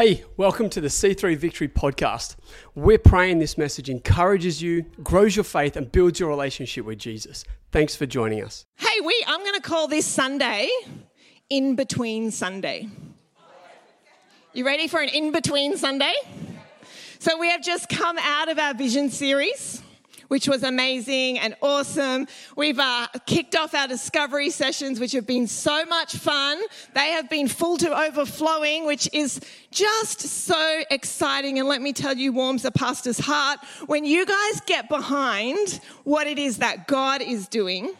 Hey, welcome to the C3 Victory podcast. We're praying this message encourages you, grows your faith, and builds your relationship with Jesus. Thanks for joining us. Hey, we, I'm going to call this Sunday In Between Sunday. You ready for an in between Sunday? So, we have just come out of our vision series which was amazing and awesome. We've uh, kicked off our discovery sessions, which have been so much fun. They have been full to overflowing, which is just so exciting. And let me tell you, warms a pastor's heart when you guys get behind what it is that God is doing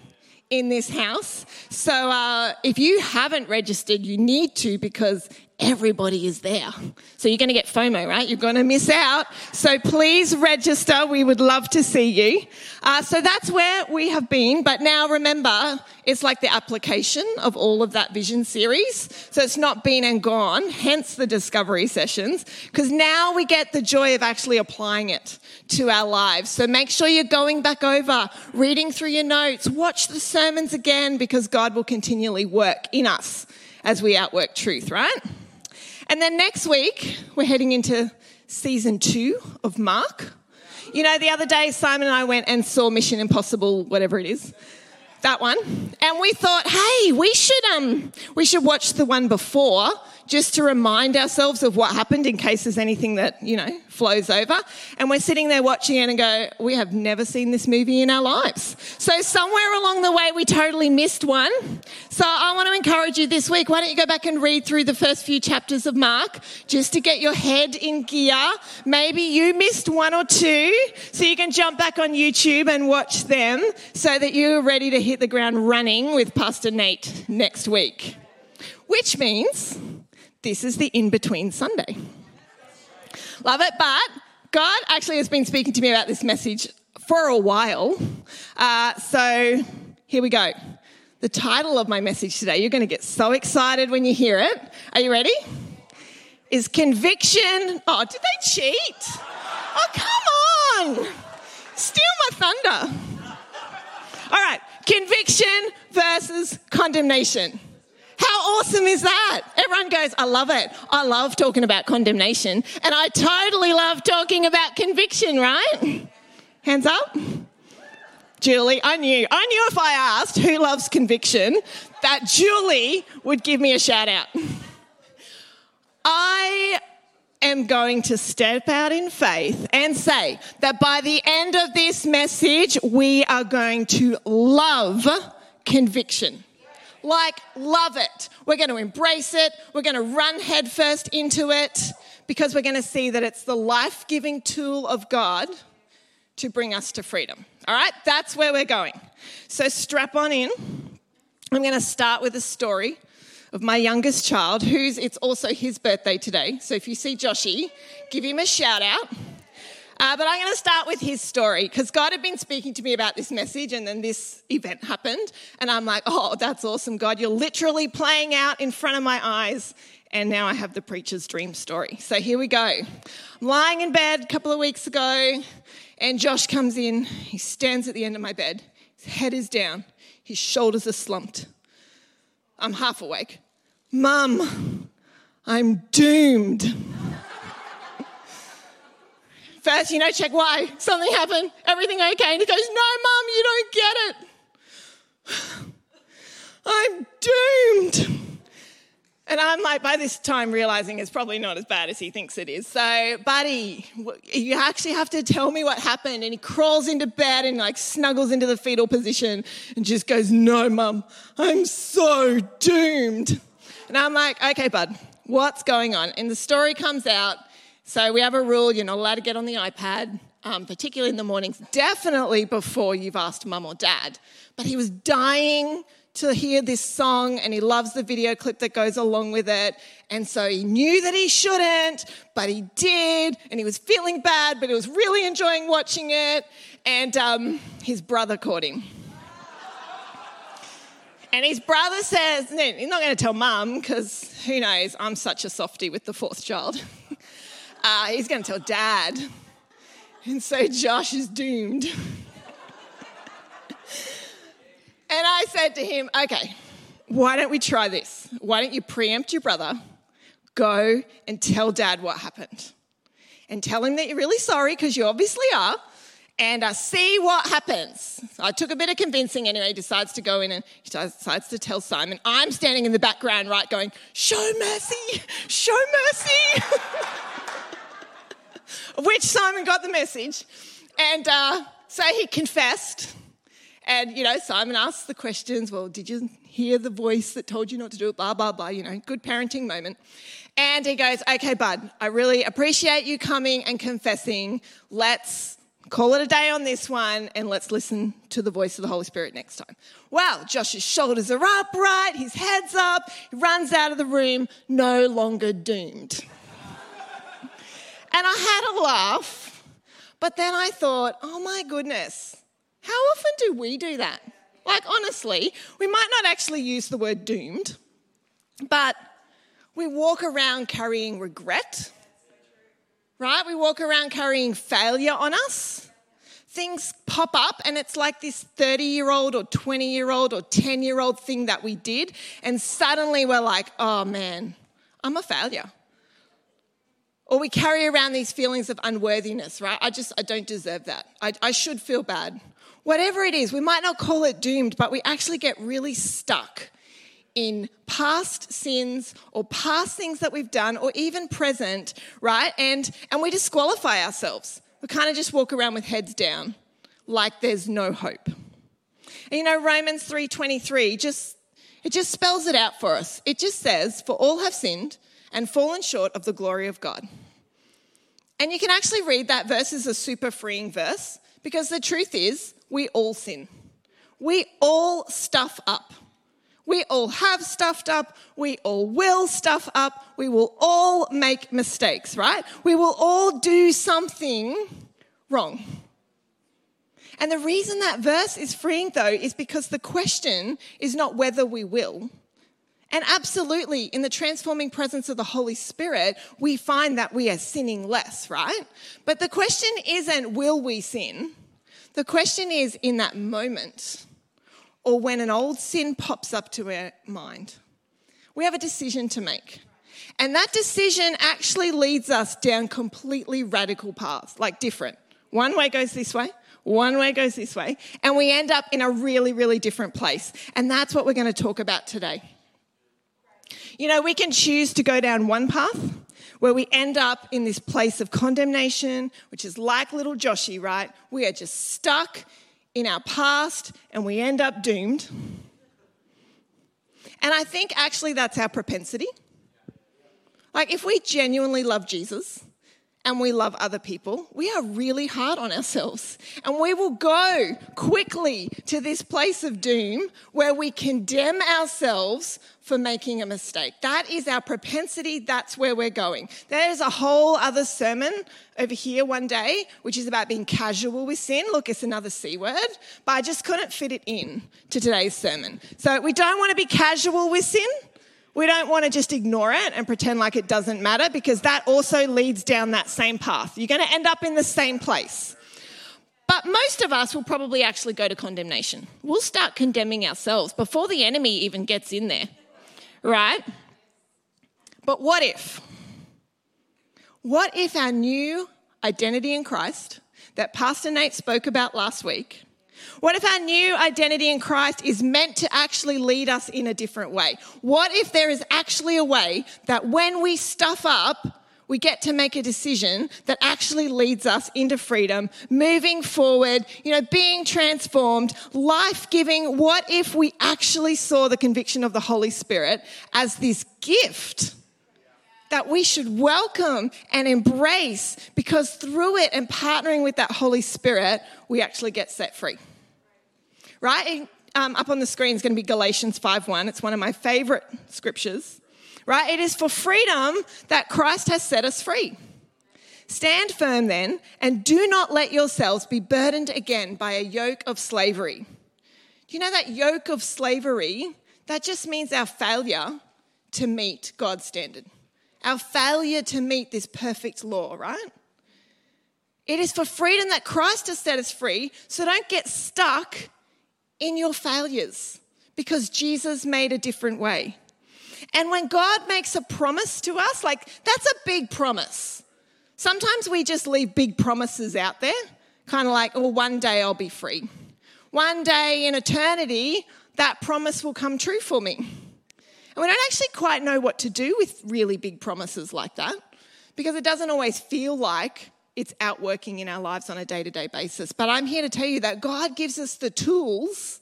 in this house. So uh, if you haven't registered, you need to because everybody is there. So you're going to get FOMO, right? You're going to miss out. So please register. We would love to see you. Uh, so that's where we have been. But now remember, it's like the application of all of that vision series. So it's not been and gone, hence the discovery sessions, because now we get the joy of actually applying it to our lives. So make sure you're going back over, reading through your notes, watch the sermons again, because God will continually work in us as we outwork truth, right? And then next week, we're heading into season two of Mark. You know, the other day, Simon and I went and saw Mission Impossible, whatever it is, that one. And we thought, hey, we should, um, we should watch the one before just to remind ourselves of what happened in case there's anything that, you know, flows over. And we're sitting there watching it and go, we have never seen this movie in our lives. So somewhere along the way, we totally missed one. So I want to encourage you this week, why don't you go back and read through the first few chapters of Mark just to get your head in gear. Maybe you missed one or two, so you can jump back on YouTube and watch them so that you're ready to hit the ground running with Pastor Nate next week. Which means this is the in between Sunday. Love it, but God actually has been speaking to me about this message for a while. Uh, so here we go. The title of my message today, you're going to get so excited when you hear it. Are you ready? Is conviction. Oh, did they cheat? Oh, come on. Steal my thunder. All right, conviction versus condemnation. How awesome is that? Everyone goes, I love it. I love talking about condemnation. And I totally love talking about conviction, right? Hands up. Julie, I knew. I knew if I asked who loves conviction, that Julie would give me a shout out. I am going to step out in faith and say that by the end of this message, we are going to love conviction. Like, love it. We're going to embrace it. We're going to run headfirst into it because we're going to see that it's the life giving tool of God to bring us to freedom. All right, that's where we're going. So strap on in. I'm going to start with a story of my youngest child, who's it's also his birthday today. So if you see Joshy, give him a shout out. Uh, but I'm going to start with his story because God had been speaking to me about this message, and then this event happened. And I'm like, oh, that's awesome, God. You're literally playing out in front of my eyes. And now I have the preacher's dream story. So here we go. I'm lying in bed a couple of weeks ago, and Josh comes in. He stands at the end of my bed. His head is down, his shoulders are slumped. I'm half awake. Mum, I'm doomed. First, you know, check why. Something happened. Everything okay? And he goes, No, mum, you don't get it. I'm doomed. And I'm like, by this time, realizing it's probably not as bad as he thinks it is. So, buddy, you actually have to tell me what happened. And he crawls into bed and like snuggles into the fetal position and just goes, No, mum, I'm so doomed. And I'm like, Okay, bud, what's going on? And the story comes out so we have a rule you're not allowed to get on the iPad, um, particularly in the mornings, definitely before you've asked mum or dad. But he was dying to hear this song and he loves the video clip that goes along with it. And so he knew that he shouldn't, but he did. And he was feeling bad, but he was really enjoying watching it. And um, his brother caught him. And his brother says, no, he's not going to tell mum because who knows, I'm such a softie with the fourth child. Uh, he's going to tell dad. And so Josh is doomed. and I said to him, okay, why don't we try this? Why don't you preempt your brother? go and tell dad what happened. And tell him that you're really sorry, because you obviously are, and uh, see what happens. So I took a bit of convincing anyway. He decides to go in and he decides to tell Simon. I'm standing in the background, right, going, Show mercy, show mercy. which Simon got the message. And uh, so he confessed. And, you know, Simon asked the questions. Well, did you hear the voice that told you not to do it? Blah, blah, blah, you know, good parenting moment. And he goes, okay, bud, I really appreciate you coming and confessing. Let's call it a day on this one and let's listen to the voice of the Holy Spirit next time. Wow, Josh's shoulders are upright. His head's up. He runs out of the room, no longer doomed. And I had a laugh, but then I thought, oh my goodness, how often do we do that? Like, honestly, we might not actually use the word doomed, but we walk around carrying regret right? We walk around carrying failure on us. Things pop up, and it's like this 30 year old or 20 year old or 10 year old thing that we did, and suddenly we're like, oh man, I'm a failure. Or we carry around these feelings of unworthiness, right? I just, I don't deserve that. I, I should feel bad. Whatever it is, we might not call it doomed, but we actually get really stuck in past sins or past things that we've done or even present, right? And and we disqualify ourselves. We kind of just walk around with heads down like there's no hope. And you know Romans 3:23 just it just spells it out for us. It just says, "For all have sinned and fallen short of the glory of God." And you can actually read that verse as a super freeing verse because the truth is, we all sin. We all stuff up. We all have stuffed up. We all will stuff up. We will all make mistakes, right? We will all do something wrong. And the reason that verse is freeing, though, is because the question is not whether we will. And absolutely, in the transforming presence of the Holy Spirit, we find that we are sinning less, right? But the question isn't, will we sin? The question is, in that moment, or when an old sin pops up to our mind. We have a decision to make. And that decision actually leads us down completely radical paths, like different. One way goes this way, one way goes this way, and we end up in a really, really different place. And that's what we're going to talk about today. You know, we can choose to go down one path where we end up in this place of condemnation, which is like little Joshy, right? We are just stuck in our past and we end up doomed. And I think actually that's our propensity. Like, if we genuinely love Jesus, and we love other people, we are really hard on ourselves. And we will go quickly to this place of doom where we condemn ourselves for making a mistake. That is our propensity. That's where we're going. There's a whole other sermon over here one day, which is about being casual with sin. Look, it's another C word, but I just couldn't fit it in to today's sermon. So we don't want to be casual with sin. We don't want to just ignore it and pretend like it doesn't matter because that also leads down that same path. You're going to end up in the same place. But most of us will probably actually go to condemnation. We'll start condemning ourselves before the enemy even gets in there, right? But what if? What if our new identity in Christ that Pastor Nate spoke about last week what if our new identity in Christ is meant to actually lead us in a different way? What if there is actually a way that when we stuff up, we get to make a decision that actually leads us into freedom, moving forward, you know, being transformed, life giving. What if we actually saw the conviction of the Holy Spirit as this gift? That we should welcome and embrace because through it and partnering with that Holy Spirit, we actually get set free right? Um, up on the screen is going to be Galatians 5:1. It's one of my favorite scriptures, right? It is for freedom that Christ has set us free. Stand firm then, and do not let yourselves be burdened again by a yoke of slavery. Do you know that yoke of slavery? That just means our failure to meet God's standard, our failure to meet this perfect law, right? It is for freedom that Christ has set us free, so don't get stuck in your failures because Jesus made a different way. And when God makes a promise to us, like that's a big promise. Sometimes we just leave big promises out there, kind of like, oh, one day I'll be free. One day in eternity, that promise will come true for me. And we don't actually quite know what to do with really big promises like that because it doesn't always feel like it's outworking in our lives on a day to day basis. But I'm here to tell you that God gives us the tools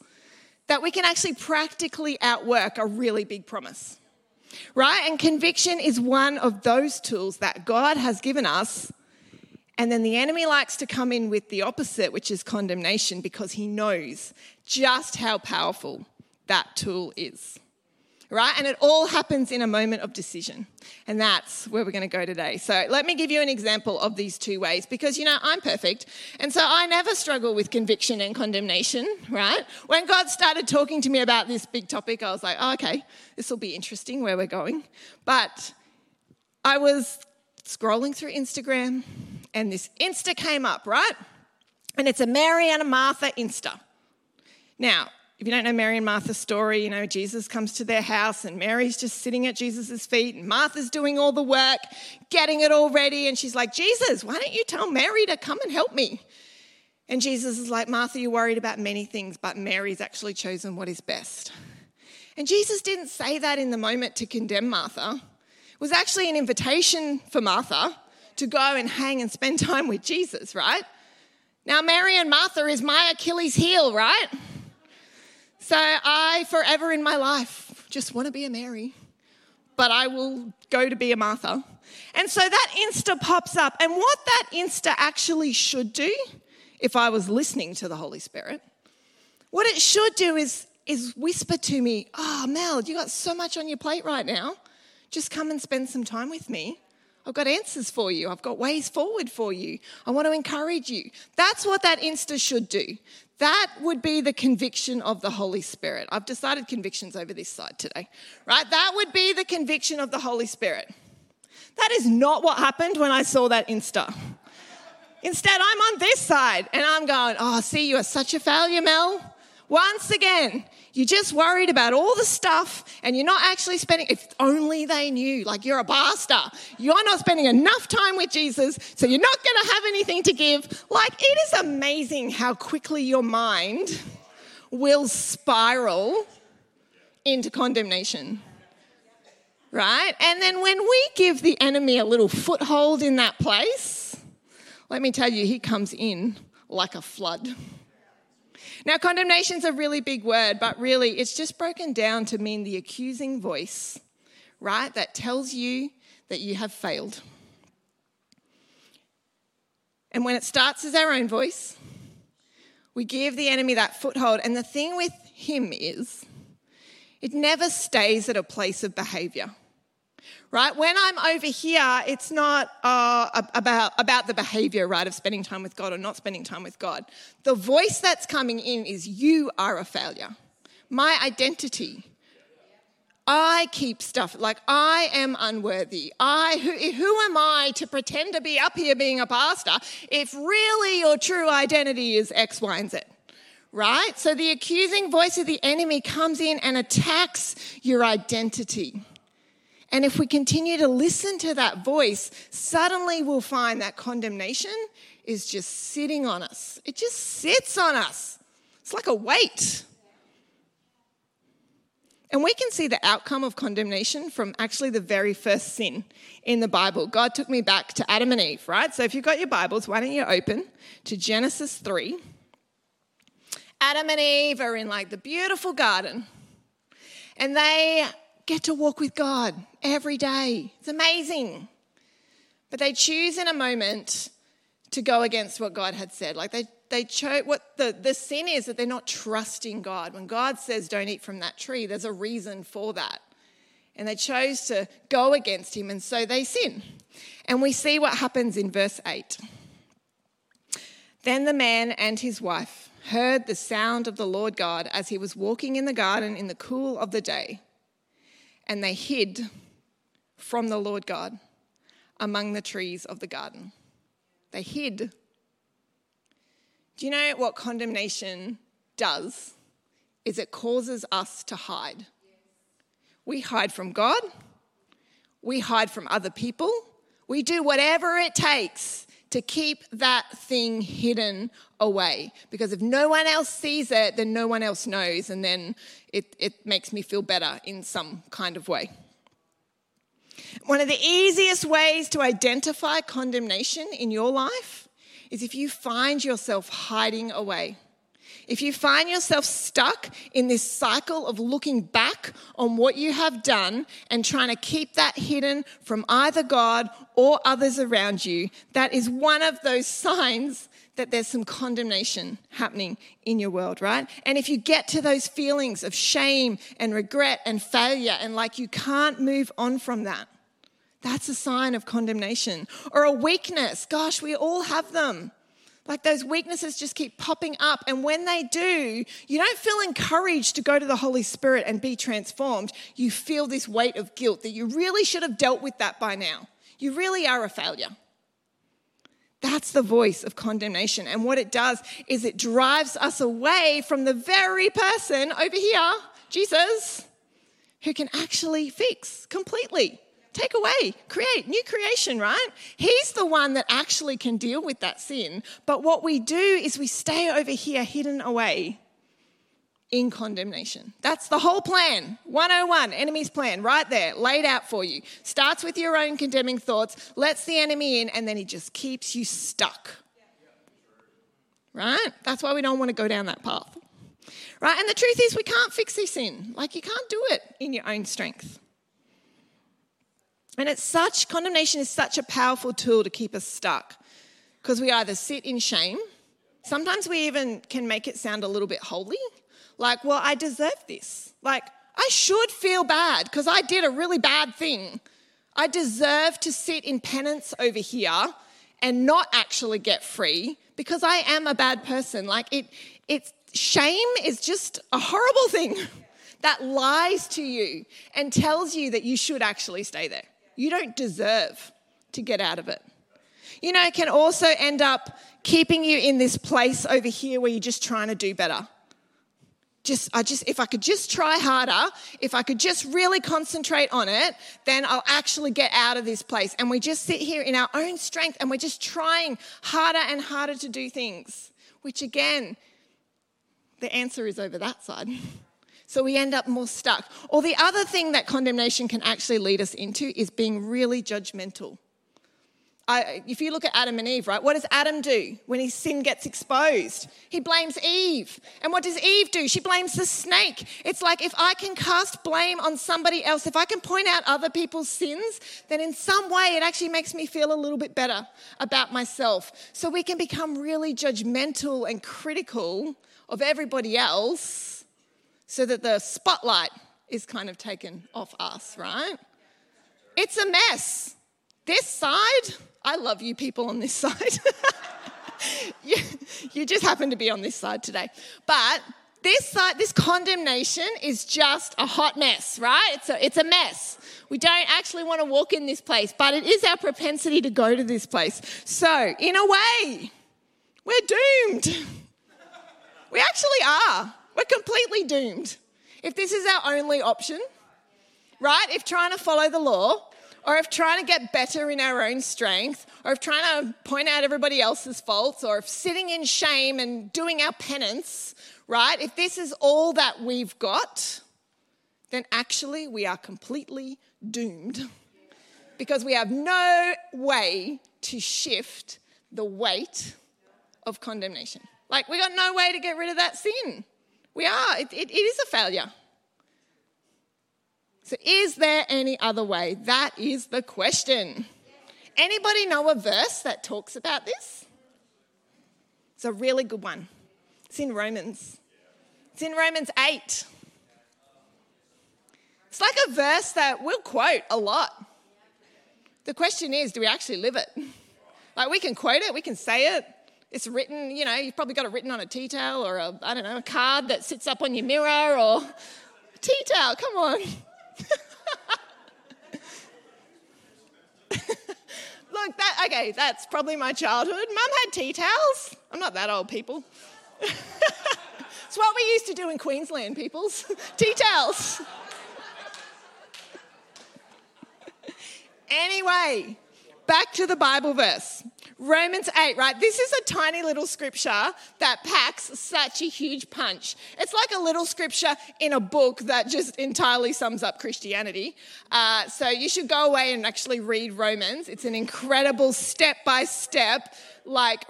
that we can actually practically outwork a really big promise. Right? And conviction is one of those tools that God has given us. And then the enemy likes to come in with the opposite, which is condemnation, because he knows just how powerful that tool is right? And it all happens in a moment of decision. And that's where we're going to go today. So let me give you an example of these two ways because, you know, I'm perfect. And so I never struggle with conviction and condemnation, right? When God started talking to me about this big topic, I was like, oh, okay, this will be interesting where we're going. But I was scrolling through Instagram and this Insta came up, right? And it's a Mary and a Martha Insta. Now, if you don't know Mary and Martha's story, you know, Jesus comes to their house and Mary's just sitting at Jesus' feet and Martha's doing all the work, getting it all ready. And she's like, Jesus, why don't you tell Mary to come and help me? And Jesus is like, Martha, you're worried about many things, but Mary's actually chosen what is best. And Jesus didn't say that in the moment to condemn Martha. It was actually an invitation for Martha to go and hang and spend time with Jesus, right? Now, Mary and Martha is my Achilles heel, right? So I, forever in my life, just want to be a Mary, but I will go to be a Martha. And so that Insta pops up. And what that Insta actually should do, if I was listening to the Holy Spirit, what it should do is, is whisper to me, Oh, Mel, you got so much on your plate right now. Just come and spend some time with me. I've got answers for you. I've got ways forward for you. I want to encourage you. That's what that Insta should do. That would be the conviction of the Holy Spirit. I've decided convictions over this side today, right? That would be the conviction of the Holy Spirit. That is not what happened when I saw that Insta. Instead, I'm on this side and I'm going, oh, see, you are such a failure, Mel. Once again, you're just worried about all the stuff and you're not actually spending, if only they knew, like you're a pastor, you're not spending enough time with Jesus, so you're not going to have anything to give. Like, it is amazing how quickly your mind will spiral into condemnation. Right? And then when we give the enemy a little foothold in that place, let me tell you, he comes in like a flood. Now, condemnation's a really big word, but really it's just broken down to mean the accusing voice, right? That tells you that you have failed. And when it starts as our own voice, we give the enemy that foothold. And the thing with him is, it never stays at a place of behavior right? When I'm over here, it's not uh, about, about the behavior, right, of spending time with God or not spending time with God. The voice that's coming in is, You are a failure. My identity. I keep stuff like I am unworthy. I who, who am I to pretend to be up here being a pastor if really your true identity is X, Y, and Z? Right? So the accusing voice of the enemy comes in and attacks your identity. And if we continue to listen to that voice, suddenly we'll find that condemnation is just sitting on us. It just sits on us. It's like a weight. And we can see the outcome of condemnation from actually the very first sin in the Bible. God took me back to Adam and Eve, right? So if you've got your Bibles, why don't you open to Genesis 3? Adam and Eve are in like the beautiful garden. And they get to walk with God every day. It's amazing. But they choose in a moment to go against what God had said. Like they, they chose what the, the sin is that they're not trusting God. When God says, don't eat from that tree, there's a reason for that. And they chose to go against him, and so they sin. And we see what happens in verse 8. Then the man and his wife heard the sound of the Lord God as he was walking in the garden in the cool of the day and they hid from the Lord God among the trees of the garden. They hid. Do you know what condemnation does? Is it causes us to hide. We hide from God. We hide from other people. We do whatever it takes to keep that thing hidden away. Because if no one else sees it, then no one else knows, and then it, it makes me feel better in some kind of way. One of the easiest ways to identify condemnation in your life is if you find yourself hiding away. If you find yourself stuck in this cycle of looking back on what you have done and trying to keep that hidden from either God or others around you, that is one of those signs that there's some condemnation happening in your world, right? And if you get to those feelings of shame and regret and failure and like you can't move on from that, that's a sign of condemnation. Or a weakness. Gosh, we all have them. Like those weaknesses just keep popping up. And when they do, you don't feel encouraged to go to the Holy Spirit and be transformed. You feel this weight of guilt that you really should have dealt with that by now. You really are a failure. That's the voice of condemnation. And what it does is it drives us away from the very person over here, Jesus, who can actually fix completely take away, create, new creation, right? He's the one that actually can deal with that sin. But what we do is we stay over here hidden away in condemnation. That's the whole plan. 101, enemy's plan, right there, laid out for you. Starts with your own condemning thoughts, lets the enemy in, and then he just keeps you stuck. Right? That's why we don't want to go down that path. Right? And the truth is, we can't fix this sin. Like, you can't do it in your own strength. And it's such, condemnation is such a powerful tool to keep us stuck because we either sit in shame, sometimes we even can make it sound a little bit holy, like, well, I deserve this. Like, I should feel bad because I did a really bad thing. I deserve to sit in penance over here and not actually get free because I am a bad person. Like it, it's shame is just a horrible thing that lies to you and tells you that you should actually stay there. You don't deserve to get out of it. You know, it can also end up keeping you in this place over here where you're just trying to do better. Just, I just, if I could just try harder, if I could just really concentrate on it, then I'll actually get out of this place. And we just sit here in our own strength and we're just trying harder and harder to do things, which again, the answer is over that side. So we end up more stuck. Or the other thing that condemnation can actually lead us into is being really judgmental. I, if you look at Adam and Eve, right, what does Adam do when his sin gets exposed? He blames Eve. And what does Eve do? She blames the snake. It's like if I can cast blame on somebody else, if I can point out other people's sins, then in some way it actually makes me feel a little bit better about myself. So we can become really judgmental and critical of everybody else so that the spotlight is kind of taken off us, right? It's a mess. This side, I love you people on this side. you, you just happen to be on this side today. But this side, this condemnation is just a hot mess, right? It's it's a mess. We don't actually want to walk in this place, but it is our propensity to go to this place. So, in a way, we're doomed. We actually are. We're completely doomed. If this is our only option, right? If trying to follow the law, or if trying to get better in our own strength, or if trying to point out everybody else's faults, or if sitting in shame and doing our penance, right? If this is all that we've got, then actually we are completely doomed because we have no way to shift the weight of condemnation. Like, we got no way to get rid of that sin. We are. It, it, it is a failure. So, is there any other way? That is the question. Anybody know a verse that talks about this? It's a really good one. It's in Romans. It's in Romans 8. It's like a verse that we'll quote a lot. The question is, do we actually live it? Like we can quote it, we can say it, it's written, you know, you've probably got it written on a tea towel or a, I don't know, a card that sits up on your mirror or tea towel, come on. Look, that, okay, that's probably my childhood. Mum had tea towels. I'm not that old, people. it's what we used to do in Queensland, peoples. tea towels. Anyway, back to the Bible verse. Romans 8, right? This is a tiny little scripture that packs such a huge punch. It's like a little scripture in a book that just entirely sums up Christianity. Uh, so you should go away and actually read Romans. It's an incredible step by step, like,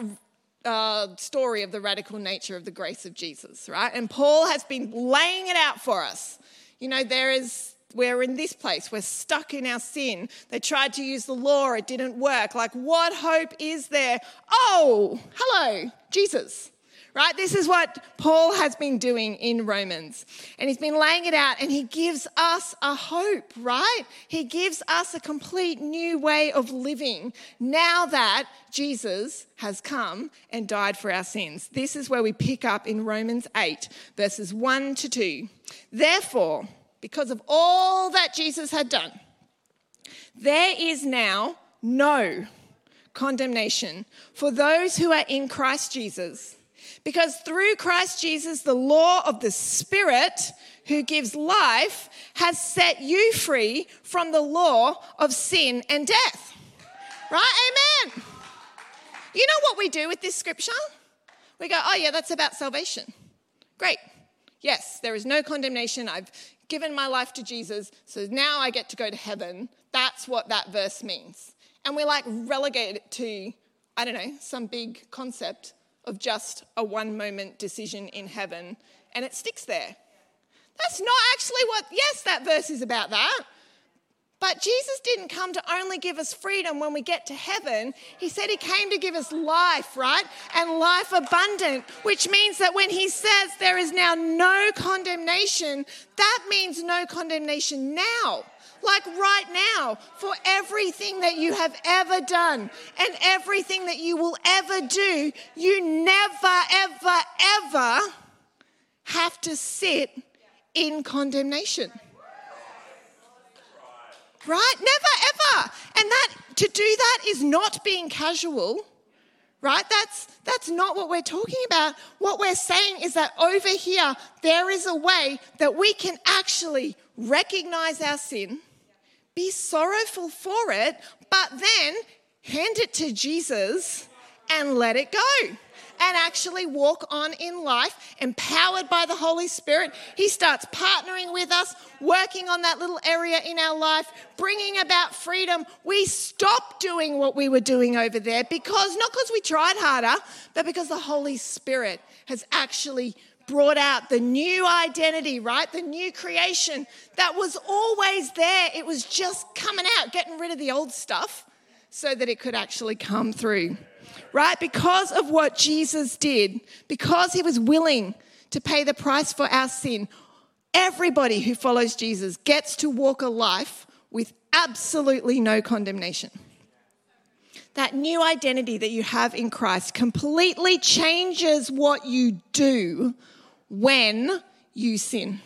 uh, story of the radical nature of the grace of Jesus, right? And Paul has been laying it out for us. You know, there is we're in this place. We're stuck in our sin. They tried to use the law, it didn't work. Like, what hope is there? Oh, hello, Jesus. Right? This is what Paul has been doing in Romans. And he's been laying it out and he gives us a hope, right? He gives us a complete new way of living now that Jesus has come and died for our sins. This is where we pick up in Romans 8, verses 1 to 2. Therefore, because of all that Jesus had done, there is now no condemnation for those who are in Christ Jesus. Because through Christ Jesus, the law of the Spirit who gives life has set you free from the law of sin and death. Right? Amen. You know what we do with this scripture? We go, oh, yeah, that's about salvation. Great. Yes, there is no condemnation. I've given my life to Jesus, so now I get to go to heaven. That's what that verse means. And we like relegate it to, I don't know, some big concept of just a one moment decision in heaven, and it sticks there. That's not actually what, yes, that verse is about that. But Jesus didn't come to only give us freedom when we get to heaven. He said he came to give us life, right? And life abundant, which means that when he says there is now no condemnation, that means no condemnation now. Like right now, for everything that you have ever done and everything that you will ever do, you never, ever, ever have to sit in condemnation right? Never ever. And that to do that is not being casual. Right? That's that's not what we're talking about. What we're saying is that over here there is a way that we can actually recognize our sin, be sorrowful for it, but then hand it to Jesus and let it go and actually walk on in life, empowered by the Holy Spirit. He starts partnering with us, working on that little area in our life, bringing about freedom. We stop doing what we were doing over there because, not because we tried harder, but because the Holy Spirit has actually brought out the new identity, right? The new creation that was always there. It was just coming out, getting rid of the old stuff so that it could actually come through right? Because of what Jesus did, because he was willing to pay the price for our sin, everybody who follows Jesus gets to walk a life with absolutely no condemnation. That new identity that you have in Christ completely changes what you do when you sin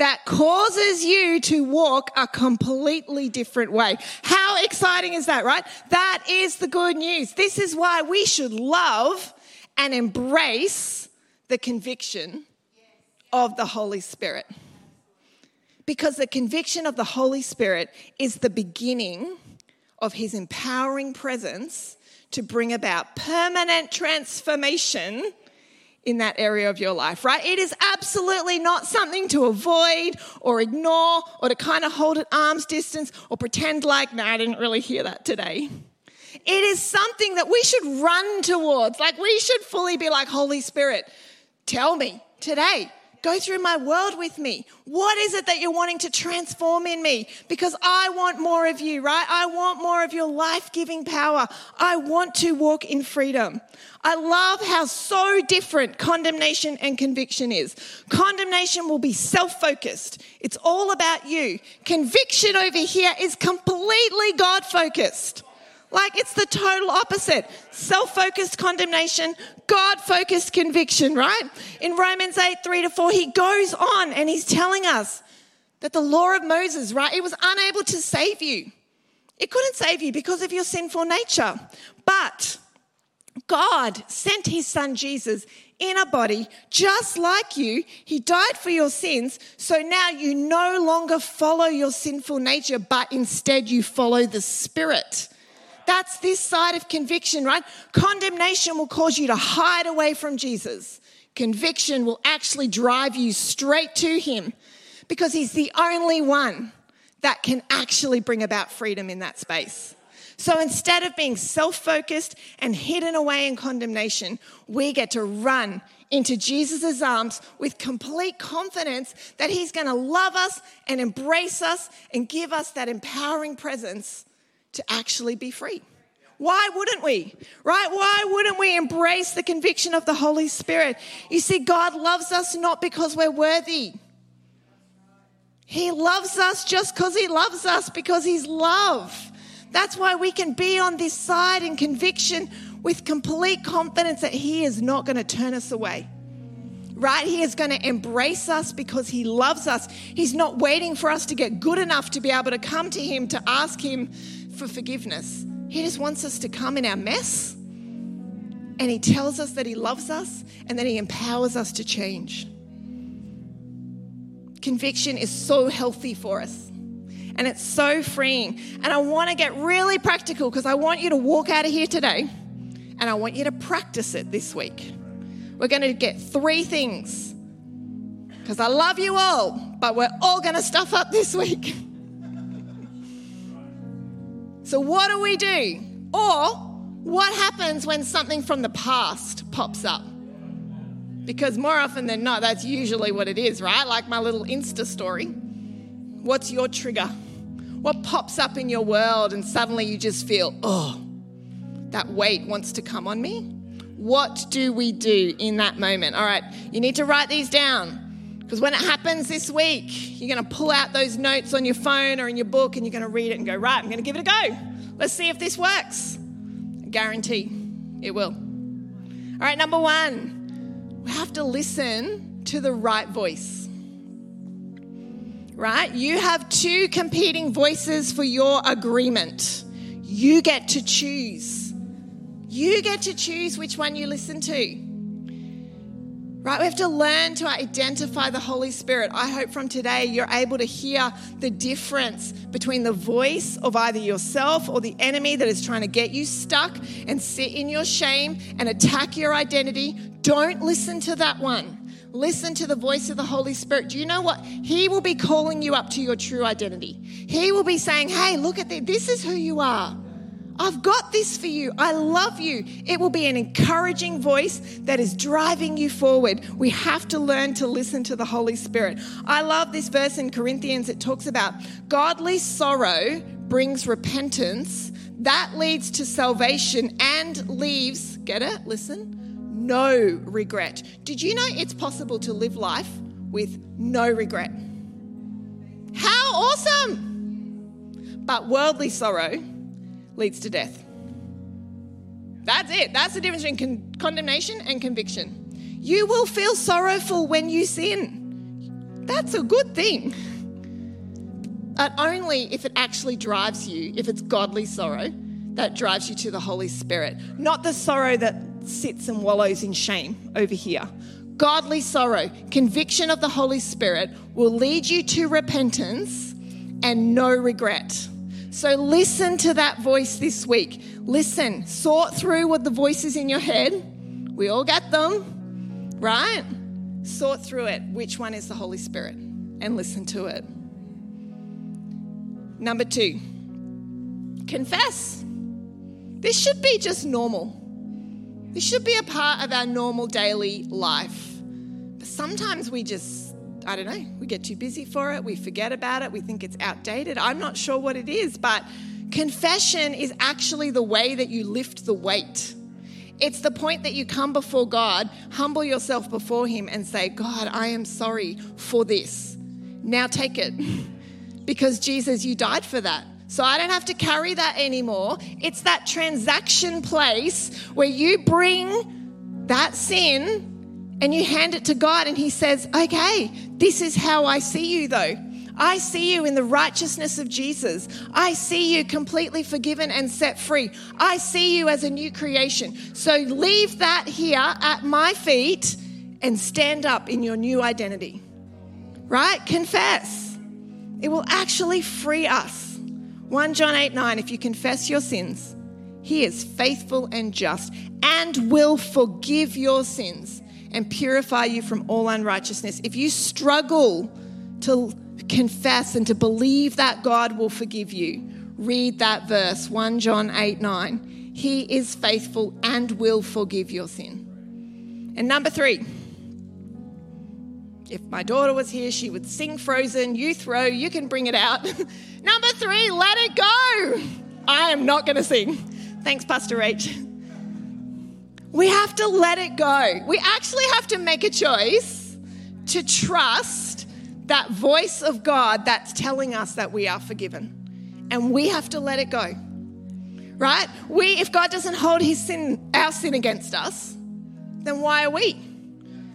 that causes you to walk a completely different way. How exciting is that, right? That is the good news. This is why we should love and embrace the conviction of the Holy Spirit. Because the conviction of the Holy Spirit is the beginning of his empowering presence to bring about permanent transformation in that area of your life, right? It is absolutely not something to avoid or ignore or to kind of hold at arm's distance or pretend like, no, nah, I didn't really hear that today. It is something that we should run towards. Like, we should fully be like, Holy Spirit, tell me today, Go through my world with me. What is it that you're wanting to transform in me? Because I want more of you, right? I want more of your life giving power. I want to walk in freedom. I love how so different condemnation and conviction is. Condemnation will be self focused, it's all about you. Conviction over here is completely God focused. Like it's the total opposite. Self focused condemnation, God focused conviction, right? In Romans 8 3 to 4, he goes on and he's telling us that the law of Moses, right, it was unable to save you. It couldn't save you because of your sinful nature. But God sent his son Jesus in a body just like you. He died for your sins. So now you no longer follow your sinful nature, but instead you follow the Spirit. That's this side of conviction, right? Condemnation will cause you to hide away from Jesus. Conviction will actually drive you straight to Him because He's the only one that can actually bring about freedom in that space. So instead of being self focused and hidden away in condemnation, we get to run into Jesus' arms with complete confidence that He's going to love us and embrace us and give us that empowering presence to actually be free. Why wouldn't we? Right? Why wouldn't we embrace the conviction of the Holy Spirit? You see, God loves us not because we're worthy. He loves us just because He loves us, because He's love. That's why we can be on this side in conviction with complete confidence that He is not going to turn us away. Right? He is going to embrace us because He loves us. He's not waiting for us to get good enough to be able to come to Him to ask Him for forgiveness. He just wants us to come in our mess and He tells us that He loves us and then He empowers us to change. Conviction is so healthy for us and it's so freeing. And I want to get really practical because I want you to walk out of here today and I want you to practice it this week. We're going to get three things because I love you all, but we're all going to stuff up this week. so, what do we do? Or, what happens when something from the past pops up? Because more often than not, that's usually what it is, right? Like my little Insta story. What's your trigger? What pops up in your world and suddenly you just feel, oh, that weight wants to come on me? What do we do in that moment? All right, you need to write these down because when it happens this week, you're going to pull out those notes on your phone or in your book and you're going to read it and go, right, I'm going to give it a go. Let's see if this works. I guarantee it will. All right, number one, we have to listen to the right voice right? You have two competing voices for your agreement. You get to choose. You get to choose which one you listen to. Right? We have to learn to identify the Holy Spirit. I hope from today you're able to hear the difference between the voice of either yourself or the enemy that is trying to get you stuck and sit in your shame and attack your identity. Don't listen to that one. Listen to the voice of the Holy Spirit. Do you know what? He will be calling you up to your true identity. He will be saying, Hey, look at this. This is who you are. I've got this for you. I love you. It will be an encouraging voice that is driving you forward. We have to learn to listen to the Holy Spirit. I love this verse in Corinthians. It talks about godly sorrow brings repentance, that leads to salvation and leaves, get it? Listen no regret. Did you know it's possible to live life with no regret? How awesome! But worldly sorrow leads to death. That's it. That's the difference between con- condemnation and conviction. You will feel sorrowful when you sin. That's a good thing. But only if it actually drives you, if it's godly sorrow that drives you to the Holy Spirit, not the sorrow that sits and wallows in shame over here. Godly sorrow, conviction of the Holy Spirit will lead you to repentance and no regret. So listen to that voice this week. Listen, sort through what the voices in your head. We all get them, right? Sort through it. Which one is the Holy Spirit? And listen to it. Number two, confess. This should be just normal. This should be a part of our normal daily life. But sometimes we just, I don't know, we get too busy for it, we forget about it, we think it's outdated. I'm not sure what it is, but confession is actually the way that you lift the weight. It's the point that you come before God, humble yourself before Him, and say, God, I am sorry for this. Now take it. because Jesus, you died for that. So I don't have to carry that anymore. It's that transaction place where you bring that sin and you hand it to God, and He says, Okay, this is how I see you, though. I see you in the righteousness of Jesus. I see you completely forgiven and set free. I see you as a new creation. So leave that here at my feet and stand up in your new identity. Right? Confess. It will actually free us. 1 John 8 9, if you confess your sins, he is faithful and just and will forgive your sins and purify you from all unrighteousness. If you struggle to confess and to believe that God will forgive you, read that verse 1 John 8 9. He is faithful and will forgive your sin. And number three, if my daughter was here, she would sing Frozen. You throw, you can bring it out. number three, let it go. I am not going to sing. Thanks, Pastor H. We have to let it go. We actually have to make a choice to trust that voice of God that's telling us that we are forgiven. And we have to let it go. Right? We if God doesn't hold his sin our sin against us, then why are we?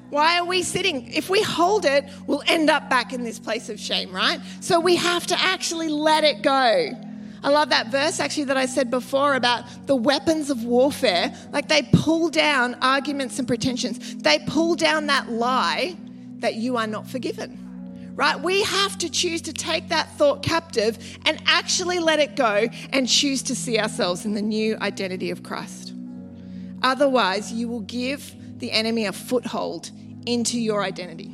Why are we sitting? If we hold it, we'll end up back in this place of shame, right? So we have to actually let it go. I love that verse actually that I said before about the weapons of warfare. Like they pull down arguments and pretensions, they pull down that lie that you are not forgiven. Right? We have to choose to take that thought captive and actually let it go and choose to see ourselves in the new identity of Christ. Otherwise, you will give the enemy a foothold into your identity.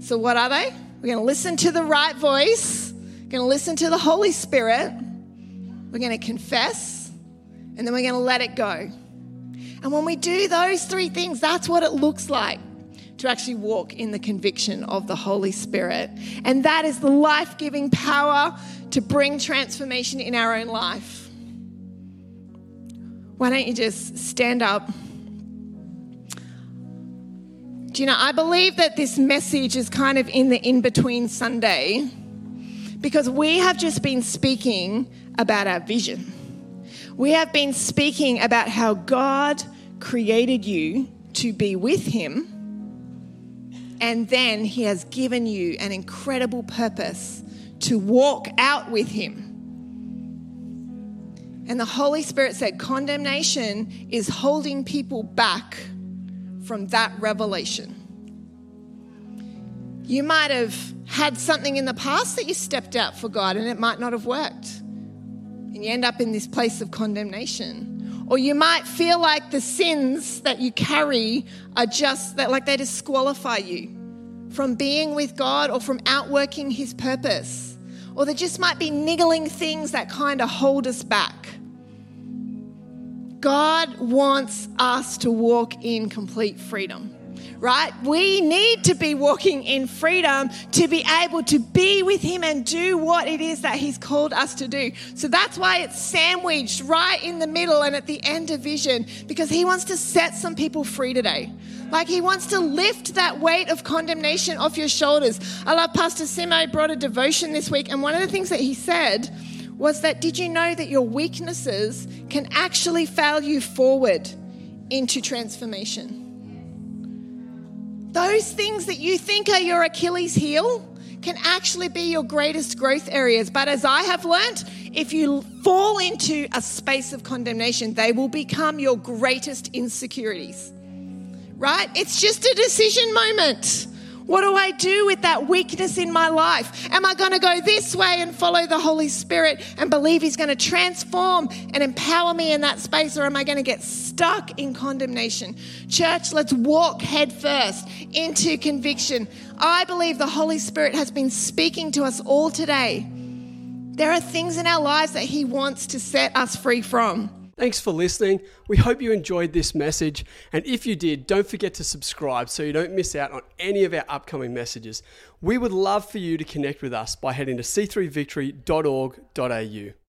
So, what are they? We're going to listen to the right voice going to listen to the Holy Spirit, we're going to confess, and then we're going to let it go. And when we do those three things, that's what it looks like to actually walk in the conviction of the Holy Spirit. And that is the life giving power to bring transformation in our own life. Why don't you just stand up? Do you know, I believe that this message is kind of in the in between Sunday because we have just been speaking about our vision. We have been speaking about how God created you to be with Him, and then He has given you an incredible purpose to walk out with Him. And the Holy Spirit said condemnation is holding people back from that revelation. You might have had something in the past that you stepped out for God and it might not have worked. And you end up in this place of condemnation. Or you might feel like the sins that you carry are just that, like they disqualify you from being with God or from outworking His purpose. Or there just might be niggling things that kind of hold us back. God wants us to walk in complete freedom right? We need to be walking in freedom to be able to be with Him and do what it is that He's called us to do. So that's why it's sandwiched right in the middle and at the end of vision because He wants to set some people free today. Like he wants to lift that weight of condemnation off your shoulders. I love Pastor Simo brought a devotion this week, and one of the things that he said was that did you know that your weaknesses can actually fail you forward into transformation? Those things that you think are your Achilles heel can actually be your greatest growth areas. But as I have learnt, if you fall into a space of condemnation, they will become your greatest insecurities. Right? It's just a decision moment. What do I do with that weakness in my life? Am I going to go this way and follow the Holy Spirit and believe He's going to transform and empower me in that space, or am I going to get stuck in condemnation? Church, let's walk headfirst into conviction. I believe the Holy Spirit has been speaking to us all today. There are things in our lives that He wants to set us free from. Thanks for listening. We hope you enjoyed this message. And if you did, don't forget to subscribe so you don't miss out on any of our upcoming messages. We would love for you to connect with us by heading to c3victory.org.au.